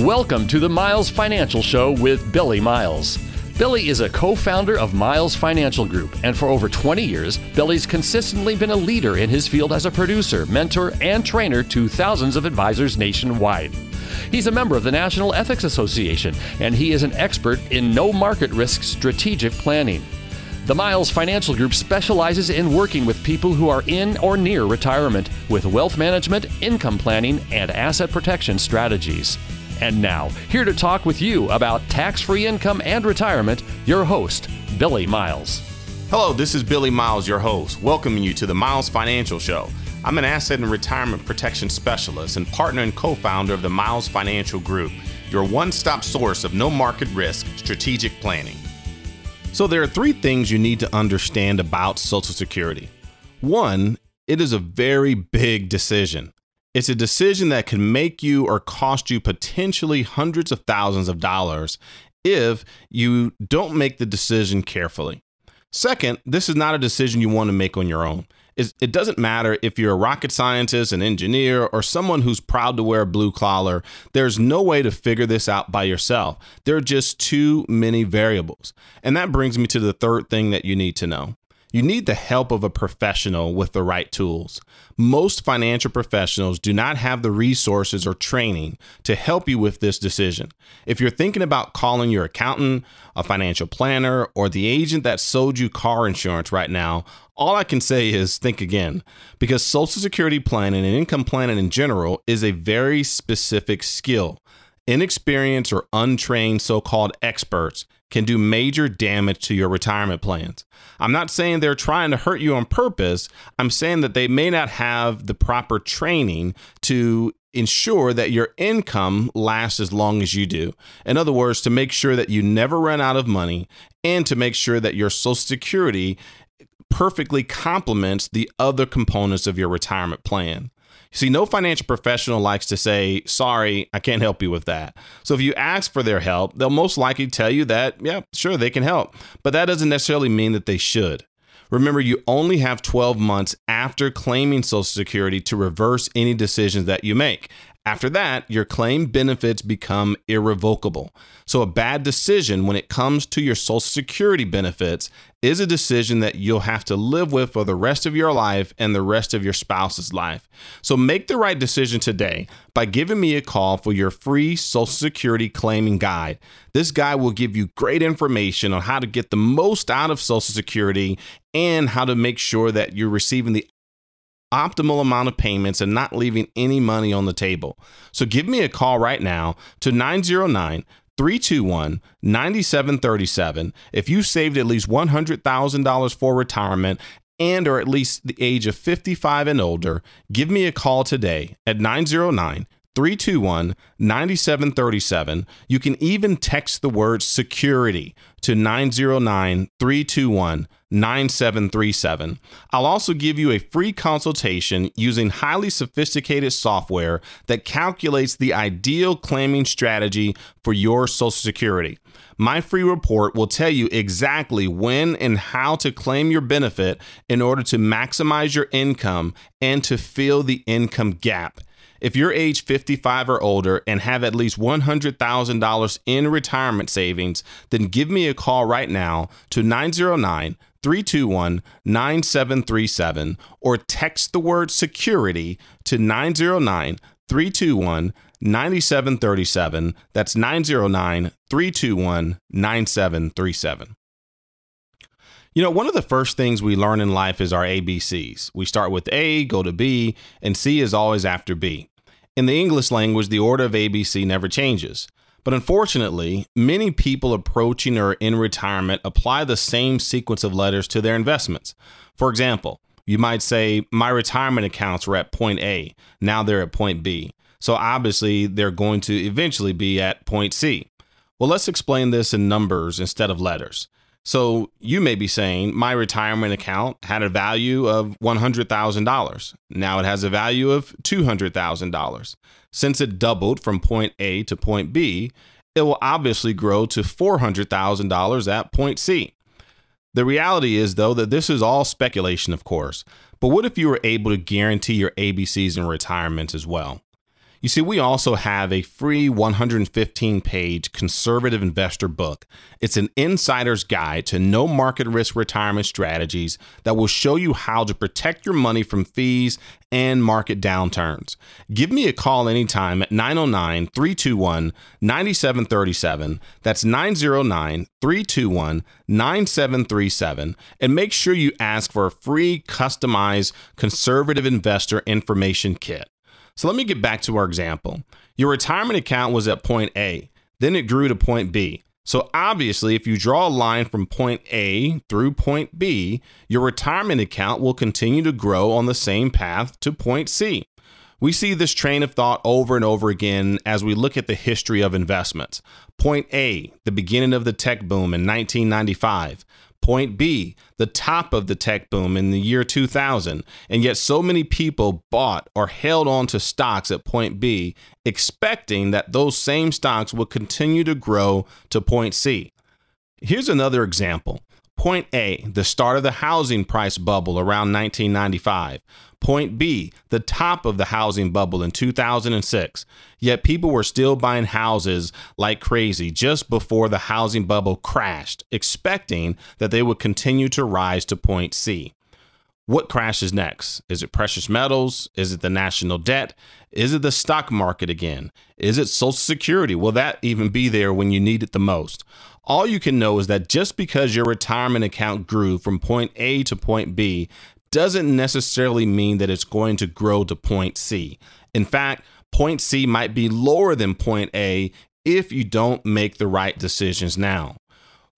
Welcome to the Miles Financial Show with Billy Miles. Billy is a co founder of Miles Financial Group, and for over 20 years, Billy's consistently been a leader in his field as a producer, mentor, and trainer to thousands of advisors nationwide. He's a member of the National Ethics Association, and he is an expert in no market risk strategic planning. The Miles Financial Group specializes in working with people who are in or near retirement with wealth management, income planning, and asset protection strategies. And now, here to talk with you about tax free income and retirement, your host, Billy Miles. Hello, this is Billy Miles, your host, welcoming you to the Miles Financial Show. I'm an asset and retirement protection specialist and partner and co founder of the Miles Financial Group, your one stop source of no market risk strategic planning. So, there are three things you need to understand about Social Security. One, it is a very big decision. It's a decision that can make you or cost you potentially hundreds of thousands of dollars if you don't make the decision carefully. Second, this is not a decision you want to make on your own. It doesn't matter if you're a rocket scientist, an engineer, or someone who's proud to wear a blue collar. There's no way to figure this out by yourself. There are just too many variables. And that brings me to the third thing that you need to know you need the help of a professional with the right tools. Most financial professionals do not have the resources or training to help you with this decision. If you're thinking about calling your accountant, a financial planner, or the agent that sold you car insurance right now, all I can say is think again because Social Security planning and income planning in general is a very specific skill. Inexperienced or untrained so called experts can do major damage to your retirement plans. I'm not saying they're trying to hurt you on purpose. I'm saying that they may not have the proper training to ensure that your income lasts as long as you do. In other words, to make sure that you never run out of money and to make sure that your Social Security perfectly complements the other components of your retirement plan. See, no financial professional likes to say, sorry, I can't help you with that. So if you ask for their help, they'll most likely tell you that, yeah, sure, they can help. But that doesn't necessarily mean that they should. Remember, you only have 12 months after claiming Social Security to reverse any decisions that you make. After that, your claim benefits become irrevocable. So, a bad decision when it comes to your Social Security benefits is a decision that you'll have to live with for the rest of your life and the rest of your spouse's life. So, make the right decision today by giving me a call for your free Social Security claiming guide. This guide will give you great information on how to get the most out of Social Security and how to make sure that you're receiving the optimal amount of payments and not leaving any money on the table. So give me a call right now to 909 321 9737 if you saved at least $100,000 for retirement and or at least the age of 55 and older, give me a call today at 909 321 9737. You can even text the word security to 909 321 9737. I'll also give you a free consultation using highly sophisticated software that calculates the ideal claiming strategy for your Social Security. My free report will tell you exactly when and how to claim your benefit in order to maximize your income and to fill the income gap. If you're age 55 or older and have at least $100,000 in retirement savings, then give me a call right now to 909 321 9737 or text the word security to 909 321 9737. That's 909 321 9737. You know, one of the first things we learn in life is our ABCs. We start with A, go to B, and C is always after B. In the English language, the order of ABC never changes. But unfortunately, many people approaching or in retirement apply the same sequence of letters to their investments. For example, you might say, My retirement accounts were at point A, now they're at point B. So obviously, they're going to eventually be at point C. Well, let's explain this in numbers instead of letters. So you may be saying my retirement account had a value of $100,000. Now it has a value of $200,000. Since it doubled from point A to point B, it will obviously grow to $400,000 at point C. The reality is, though, that this is all speculation, of course. But what if you were able to guarantee your ABCs in retirement as well? You see, we also have a free 115 page conservative investor book. It's an insider's guide to no market risk retirement strategies that will show you how to protect your money from fees and market downturns. Give me a call anytime at 909 321 9737. That's 909 321 9737. And make sure you ask for a free customized conservative investor information kit. So let me get back to our example. Your retirement account was at point A, then it grew to point B. So obviously, if you draw a line from point A through point B, your retirement account will continue to grow on the same path to point C. We see this train of thought over and over again as we look at the history of investments. Point A, the beginning of the tech boom in 1995. Point B, the top of the tech boom in the year 2000, and yet so many people bought or held on to stocks at point B, expecting that those same stocks would continue to grow to point C. Here's another example. Point A, the start of the housing price bubble around 1995. Point B, the top of the housing bubble in 2006. Yet people were still buying houses like crazy just before the housing bubble crashed, expecting that they would continue to rise to point C. What crashes next? Is it precious metals? Is it the national debt? Is it the stock market again? Is it Social Security? Will that even be there when you need it the most? All you can know is that just because your retirement account grew from point A to point B doesn't necessarily mean that it's going to grow to point C. In fact, point C might be lower than point A if you don't make the right decisions now.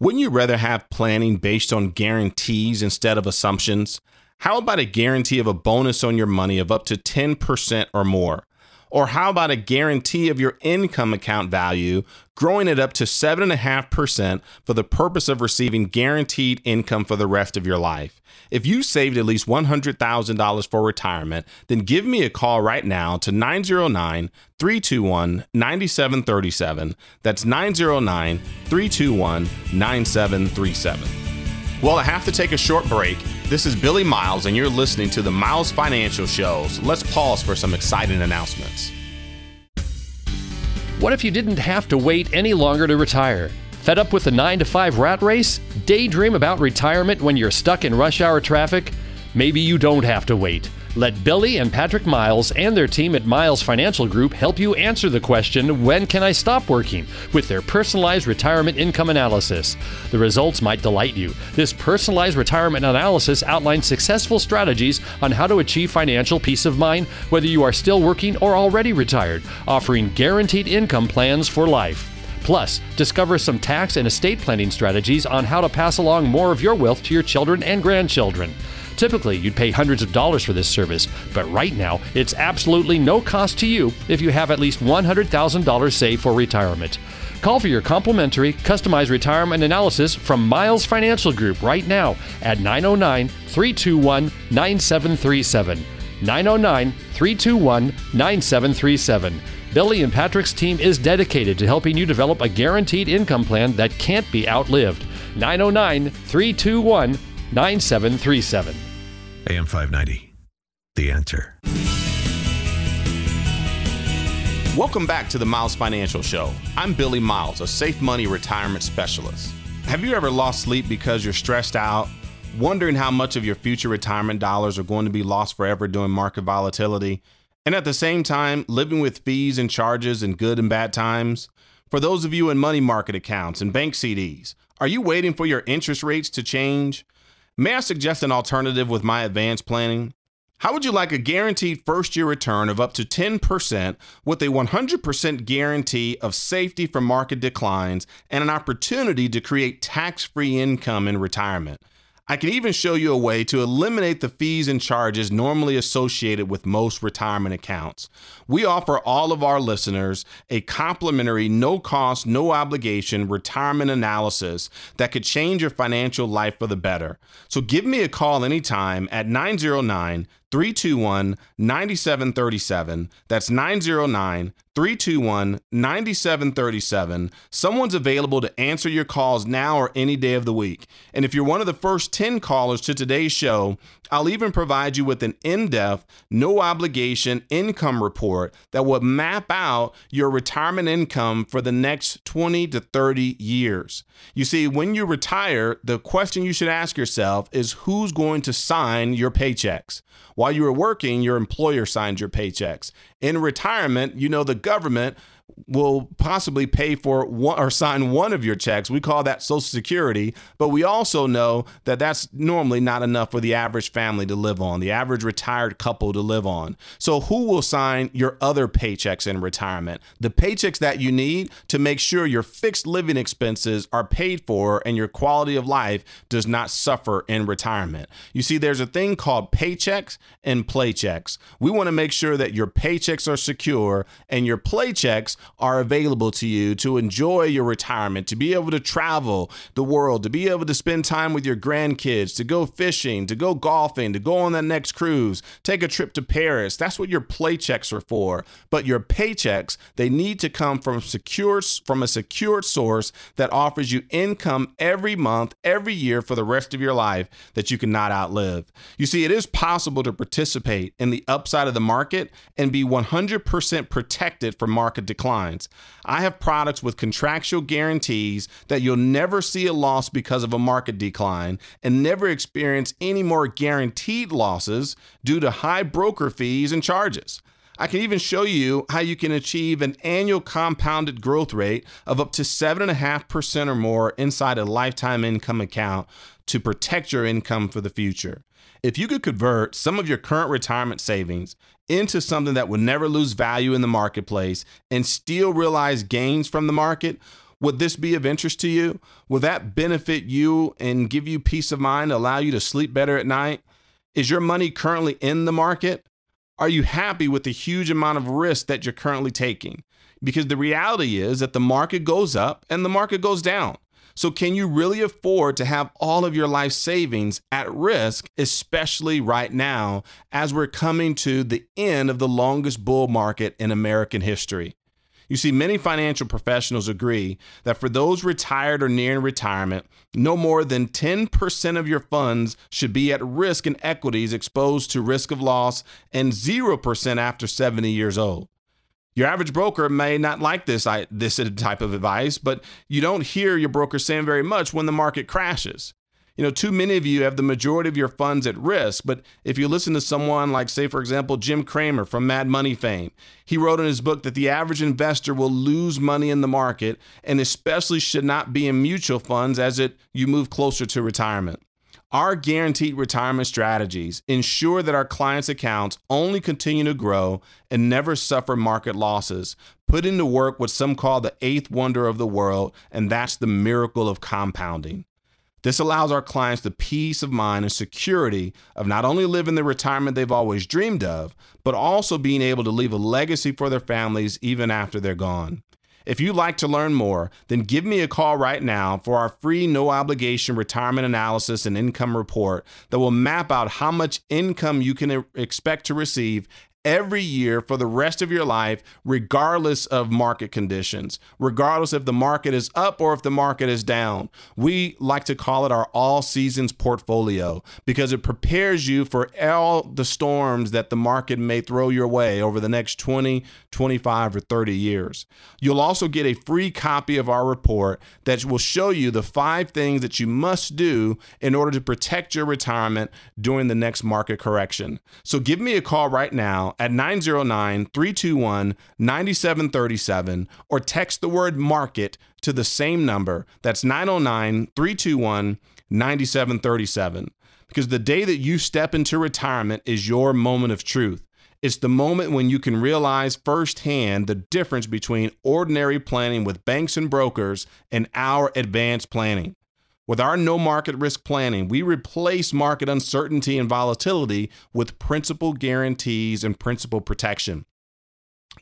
Wouldn't you rather have planning based on guarantees instead of assumptions? How about a guarantee of a bonus on your money of up to 10% or more? Or how about a guarantee of your income account value growing it up to 7.5% for the purpose of receiving guaranteed income for the rest of your life? If you saved at least $100,000 for retirement, then give me a call right now to 909 321 9737. That's 909 321 9737. Well, I have to take a short break. This is Billy Miles, and you're listening to the Miles Financial Shows. Let's pause for some exciting announcements. What if you didn't have to wait any longer to retire? Fed up with the 9 to 5 rat race? Daydream about retirement when you're stuck in rush hour traffic? Maybe you don't have to wait. Let Billy and Patrick Miles and their team at Miles Financial Group help you answer the question, When can I stop working? with their personalized retirement income analysis. The results might delight you. This personalized retirement analysis outlines successful strategies on how to achieve financial peace of mind, whether you are still working or already retired, offering guaranteed income plans for life. Plus, discover some tax and estate planning strategies on how to pass along more of your wealth to your children and grandchildren. Typically, you'd pay hundreds of dollars for this service, but right now, it's absolutely no cost to you if you have at least $100,000 saved for retirement. Call for your complimentary, customized retirement analysis from Miles Financial Group right now at 909 321 9737. 909 321 9737. Billy and Patrick's team is dedicated to helping you develop a guaranteed income plan that can't be outlived. 909 321 9737. AM 590. The answer. Welcome back to the Miles Financial Show. I'm Billy Miles, a safe money retirement specialist. Have you ever lost sleep because you're stressed out, wondering how much of your future retirement dollars are going to be lost forever during market volatility? And at the same time, living with fees and charges in good and bad times? For those of you in money market accounts and bank CDs, are you waiting for your interest rates to change? May I suggest an alternative with my advanced planning? How would you like a guaranteed first year return of up to 10% with a 100% guarantee of safety from market declines and an opportunity to create tax free income in retirement? I can even show you a way to eliminate the fees and charges normally associated with most retirement accounts. We offer all of our listeners a complimentary, no cost, no obligation retirement analysis that could change your financial life for the better. So give me a call anytime at 909 321 9737. That's 909 321 9737. Someone's available to answer your calls now or any day of the week. And if you're one of the first 10 callers to today's show, I'll even provide you with an in depth, no obligation income report that will map out your retirement income for the next 20 to 30 years. You see, when you retire, the question you should ask yourself is who's going to sign your paychecks? While you were working, your employer signed your paychecks. In retirement, you know the government will possibly pay for one or sign one of your checks. We call that Social Security, but we also know that that's normally not enough for the average family to live on, the average retired couple to live on. So, who will sign your other paychecks in retirement? The paychecks that you need to make sure your fixed living expenses are paid for and your quality of life does not suffer in retirement. You see, there's a thing called paychecks and playchecks. We want to make sure that your paychecks are secure and your playchecks are available to you to enjoy your retirement, to be able to travel the world, to be able to spend time with your grandkids, to go fishing, to go golfing, to go on that next cruise, take a trip to Paris. That's what your paychecks are for. But your paychecks, they need to come from secure from a secure source that offers you income every month, every year for the rest of your life that you cannot outlive. You see, it is possible to participate in the upside of the market and be 100% protected from market decline declines. I have products with contractual guarantees that you'll never see a loss because of a market decline and never experience any more guaranteed losses due to high broker fees and charges. I can even show you how you can achieve an annual compounded growth rate of up to 7.5% or more inside a lifetime income account to protect your income for the future. If you could convert some of your current retirement savings into something that would never lose value in the marketplace and still realize gains from the market, would this be of interest to you? Will that benefit you and give you peace of mind, allow you to sleep better at night? Is your money currently in the market? Are you happy with the huge amount of risk that you're currently taking? Because the reality is that the market goes up and the market goes down. So, can you really afford to have all of your life savings at risk, especially right now as we're coming to the end of the longest bull market in American history? You see, many financial professionals agree that for those retired or nearing retirement, no more than 10% of your funds should be at risk in equities exposed to risk of loss and 0% after 70 years old. Your average broker may not like this this type of advice, but you don't hear your broker saying very much when the market crashes. You know, too many of you have the majority of your funds at risk, but if you listen to someone like say for example Jim Cramer from Mad Money fame, he wrote in his book that the average investor will lose money in the market and especially should not be in mutual funds as it you move closer to retirement. Our guaranteed retirement strategies ensure that our clients' accounts only continue to grow and never suffer market losses, putting to work what some call the eighth wonder of the world, and that's the miracle of compounding. This allows our clients the peace of mind and security of not only living the retirement they've always dreamed of, but also being able to leave a legacy for their families even after they're gone. If you'd like to learn more, then give me a call right now for our free no obligation retirement analysis and income report that will map out how much income you can expect to receive every year for the rest of your life, regardless of market conditions, regardless if the market is up or if the market is down. We like to call it our all seasons portfolio because it prepares you for all the storms that the market may throw your way over the next 20, 25, or 30 years. You'll also get a free copy of our report that will show you the five things that you must do in order to protect your retirement during the next market correction. So give me a call right now at 909 321 9737 or text the word market to the same number. That's 909 321 9737. Because the day that you step into retirement is your moment of truth. It's the moment when you can realize firsthand the difference between ordinary planning with banks and brokers and our advanced planning. With our no market risk planning, we replace market uncertainty and volatility with principal guarantees and principal protection.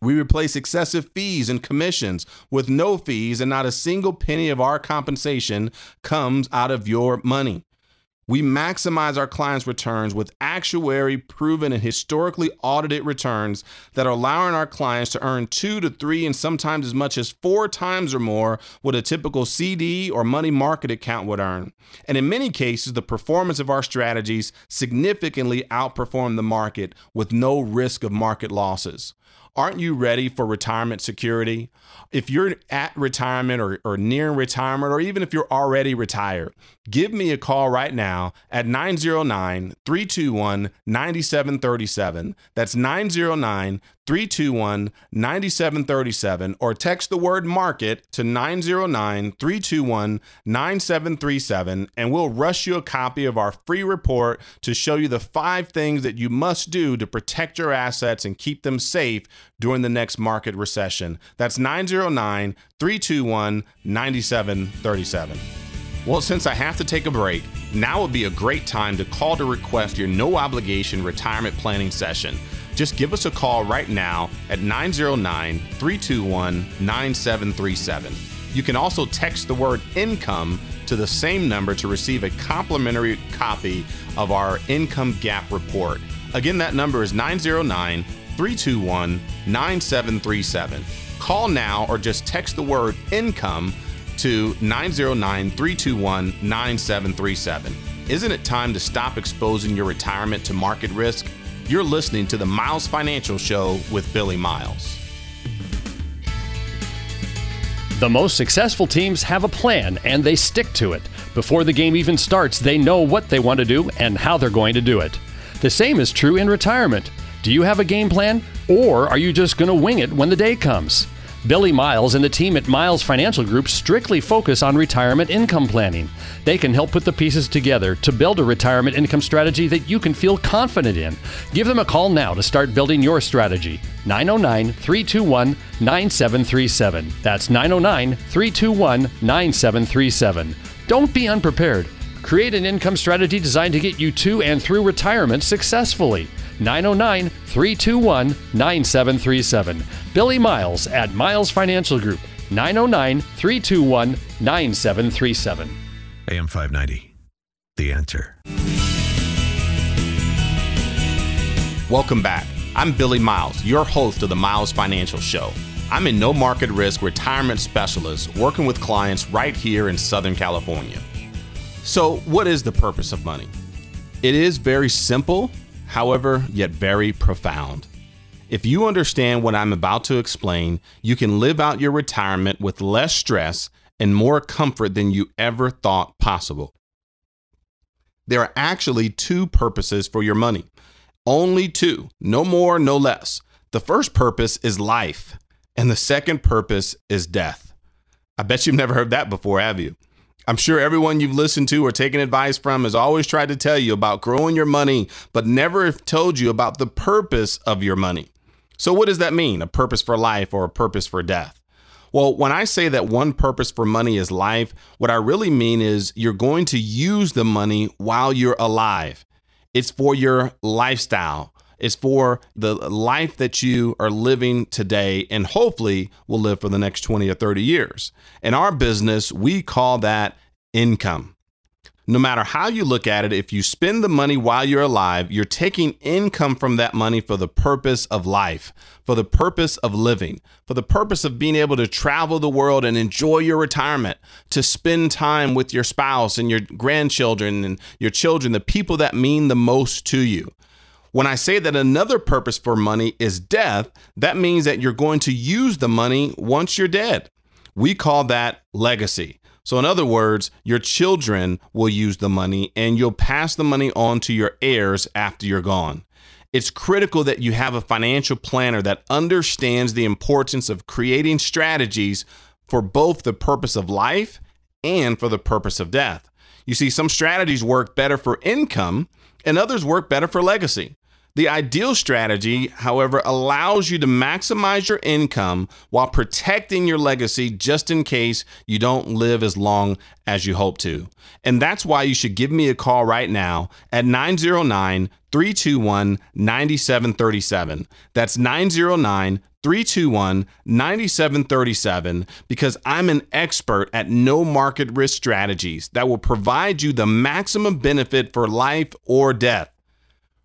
We replace excessive fees and commissions with no fees, and not a single penny of our compensation comes out of your money. We maximize our clients' returns with actuary proven and historically audited returns that are allowing our clients to earn two to three and sometimes as much as four times or more what a typical CD or money market account would earn. And in many cases, the performance of our strategies significantly outperform the market with no risk of market losses. Aren't you ready for retirement security? If you're at retirement or, or near retirement, or even if you're already retired, give me a call right now at 909 321 9737. That's 909 321 9737 or text the word market to 909 321 9737 and we'll rush you a copy of our free report to show you the five things that you must do to protect your assets and keep them safe during the next market recession. That's 909 321 9737. Well, since I have to take a break, now would be a great time to call to request your no obligation retirement planning session. Just give us a call right now at 909 321 9737. You can also text the word income to the same number to receive a complimentary copy of our income gap report. Again, that number is 909 321 9737. Call now or just text the word income to 909 321 9737. Isn't it time to stop exposing your retirement to market risk? You're listening to the Miles Financial Show with Billy Miles. The most successful teams have a plan and they stick to it. Before the game even starts, they know what they want to do and how they're going to do it. The same is true in retirement. Do you have a game plan, or are you just going to wing it when the day comes? Billy Miles and the team at Miles Financial Group strictly focus on retirement income planning. They can help put the pieces together to build a retirement income strategy that you can feel confident in. Give them a call now to start building your strategy. 909 321 9737. That's 909 321 9737. Don't be unprepared. Create an income strategy designed to get you to and through retirement successfully. 909 321 9737. Billy Miles at Miles Financial Group, 909 321 9737. AM 590. The answer. Welcome back. I'm Billy Miles, your host of the Miles Financial Show. I'm a no market risk retirement specialist working with clients right here in Southern California. So, what is the purpose of money? It is very simple, however, yet very profound. If you understand what I'm about to explain, you can live out your retirement with less stress and more comfort than you ever thought possible. There are actually two purposes for your money. Only two, no more, no less. The first purpose is life, and the second purpose is death. I bet you've never heard that before, have you? I'm sure everyone you've listened to or taken advice from has always tried to tell you about growing your money, but never told you about the purpose of your money. So, what does that mean? A purpose for life or a purpose for death? Well, when I say that one purpose for money is life, what I really mean is you're going to use the money while you're alive. It's for your lifestyle. It's for the life that you are living today and hopefully will live for the next 20 or 30 years. In our business, we call that income. No matter how you look at it, if you spend the money while you're alive, you're taking income from that money for the purpose of life, for the purpose of living, for the purpose of being able to travel the world and enjoy your retirement, to spend time with your spouse and your grandchildren and your children, the people that mean the most to you. When I say that another purpose for money is death, that means that you're going to use the money once you're dead. We call that legacy. So, in other words, your children will use the money and you'll pass the money on to your heirs after you're gone. It's critical that you have a financial planner that understands the importance of creating strategies for both the purpose of life and for the purpose of death. You see, some strategies work better for income and others work better for legacy. The ideal strategy, however, allows you to maximize your income while protecting your legacy just in case you don't live as long as you hope to. And that's why you should give me a call right now at 909 321 9737. That's 909 321 9737 because I'm an expert at no market risk strategies that will provide you the maximum benefit for life or death.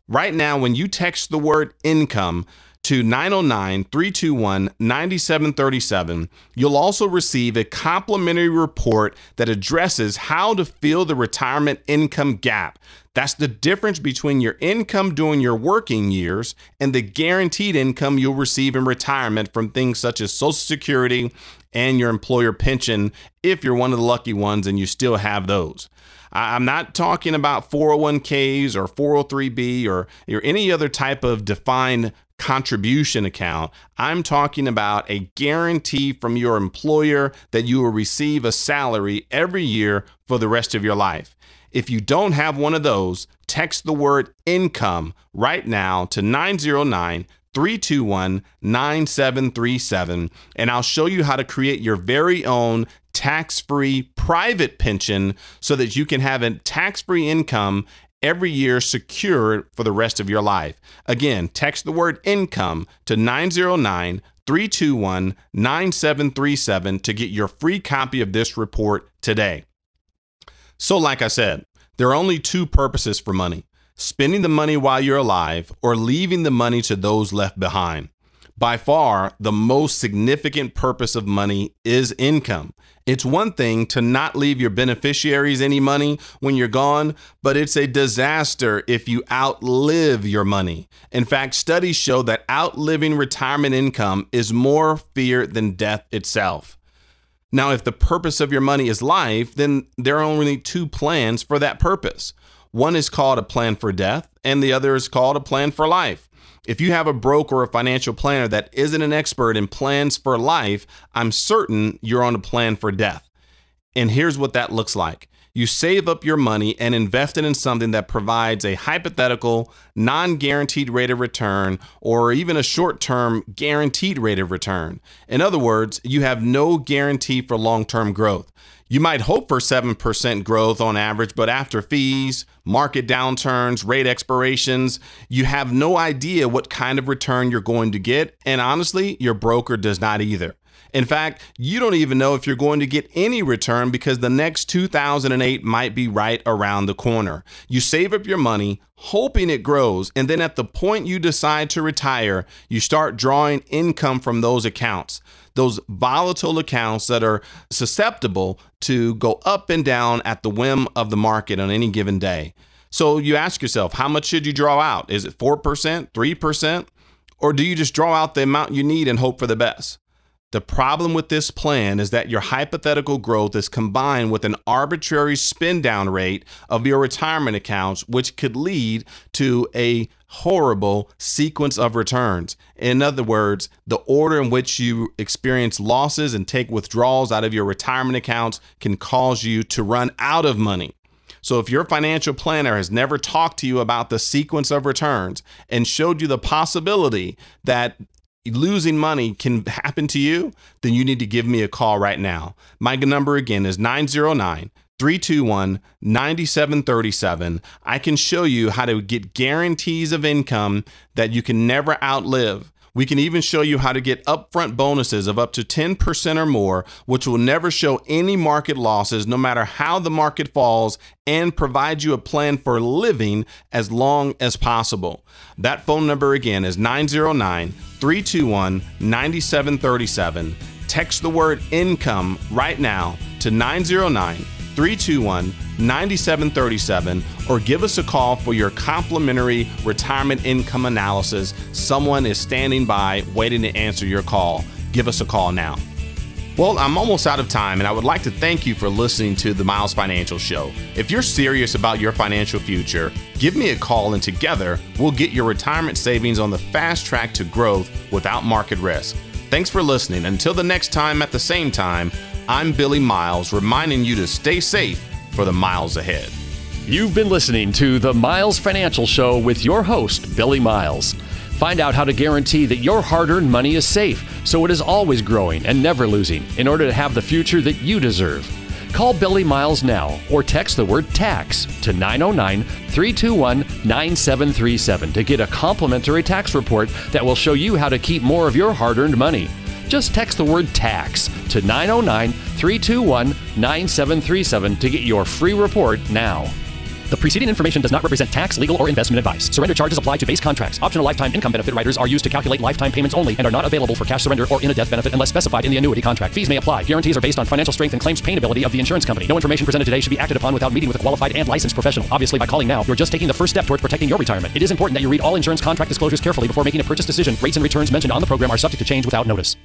Right now, when you text the word income to 909 321 9737, you'll also receive a complimentary report that addresses how to fill the retirement income gap. That's the difference between your income during your working years and the guaranteed income you'll receive in retirement from things such as Social Security and your employer pension if you're one of the lucky ones and you still have those. I'm not talking about 401ks or 403b or, or any other type of defined contribution account. I'm talking about a guarantee from your employer that you will receive a salary every year for the rest of your life. If you don't have one of those, text the word income right now to 909 321 9737, and I'll show you how to create your very own tax free private pension so that you can have a tax free income every year secured for the rest of your life. Again, text the word income to 909 321 9737 to get your free copy of this report today. So, like I said, there are only two purposes for money spending the money while you're alive or leaving the money to those left behind. By far, the most significant purpose of money is income. It's one thing to not leave your beneficiaries any money when you're gone, but it's a disaster if you outlive your money. In fact, studies show that outliving retirement income is more fear than death itself. Now, if the purpose of your money is life, then there are only two plans for that purpose. One is called a plan for death, and the other is called a plan for life. If you have a broker or a financial planner that isn't an expert in plans for life, I'm certain you're on a plan for death. And here's what that looks like you save up your money and invest it in something that provides a hypothetical, non guaranteed rate of return or even a short term guaranteed rate of return. In other words, you have no guarantee for long term growth. You might hope for 7% growth on average, but after fees, market downturns, rate expirations, you have no idea what kind of return you're going to get. And honestly, your broker does not either. In fact, you don't even know if you're going to get any return because the next 2008 might be right around the corner. You save up your money, hoping it grows, and then at the point you decide to retire, you start drawing income from those accounts those volatile accounts that are susceptible to go up and down at the whim of the market on any given day. So you ask yourself, how much should you draw out? Is it 4%, 3%? Or do you just draw out the amount you need and hope for the best? The problem with this plan is that your hypothetical growth is combined with an arbitrary spin down rate of your retirement accounts, which could lead to a horrible sequence of returns. In other words, the order in which you experience losses and take withdrawals out of your retirement accounts can cause you to run out of money. So, if your financial planner has never talked to you about the sequence of returns and showed you the possibility that losing money can happen to you, then you need to give me a call right now. My number again is 909 321 9737. I can show you how to get guarantees of income that you can never outlive. We can even show you how to get upfront bonuses of up to 10% or more, which will never show any market losses no matter how the market falls, and provide you a plan for living as long as possible. That phone number again is 909 321 9737. Text the word income right now to 909 321 9737 or give us a call for your complimentary retirement income analysis. Someone is standing by waiting to answer your call. Give us a call now. Well, I'm almost out of time, and I would like to thank you for listening to the Miles Financial Show. If you're serious about your financial future, give me a call, and together we'll get your retirement savings on the fast track to growth without market risk. Thanks for listening. Until the next time at the same time, I'm Billy Miles, reminding you to stay safe for the miles ahead. You've been listening to the Miles Financial Show with your host, Billy Miles. Find out how to guarantee that your hard earned money is safe so it is always growing and never losing in order to have the future that you deserve. Call Billy Miles now or text the word tax to 909 321 9737 to get a complimentary tax report that will show you how to keep more of your hard earned money. Just text the word tax to 909 321 9737 to get your free report now. The preceding information does not represent tax, legal, or investment advice. Surrender charges apply to base contracts. Optional lifetime income benefit riders are used to calculate lifetime payments only and are not available for cash surrender or in a death benefit unless specified in the annuity contract. Fees may apply. Guarantees are based on financial strength and claims paying ability of the insurance company. No information presented today should be acted upon without meeting with a qualified and licensed professional. Obviously, by calling now, you're just taking the first step towards protecting your retirement. It is important that you read all insurance contract disclosures carefully before making a purchase decision. Rates and returns mentioned on the program are subject to change without notice.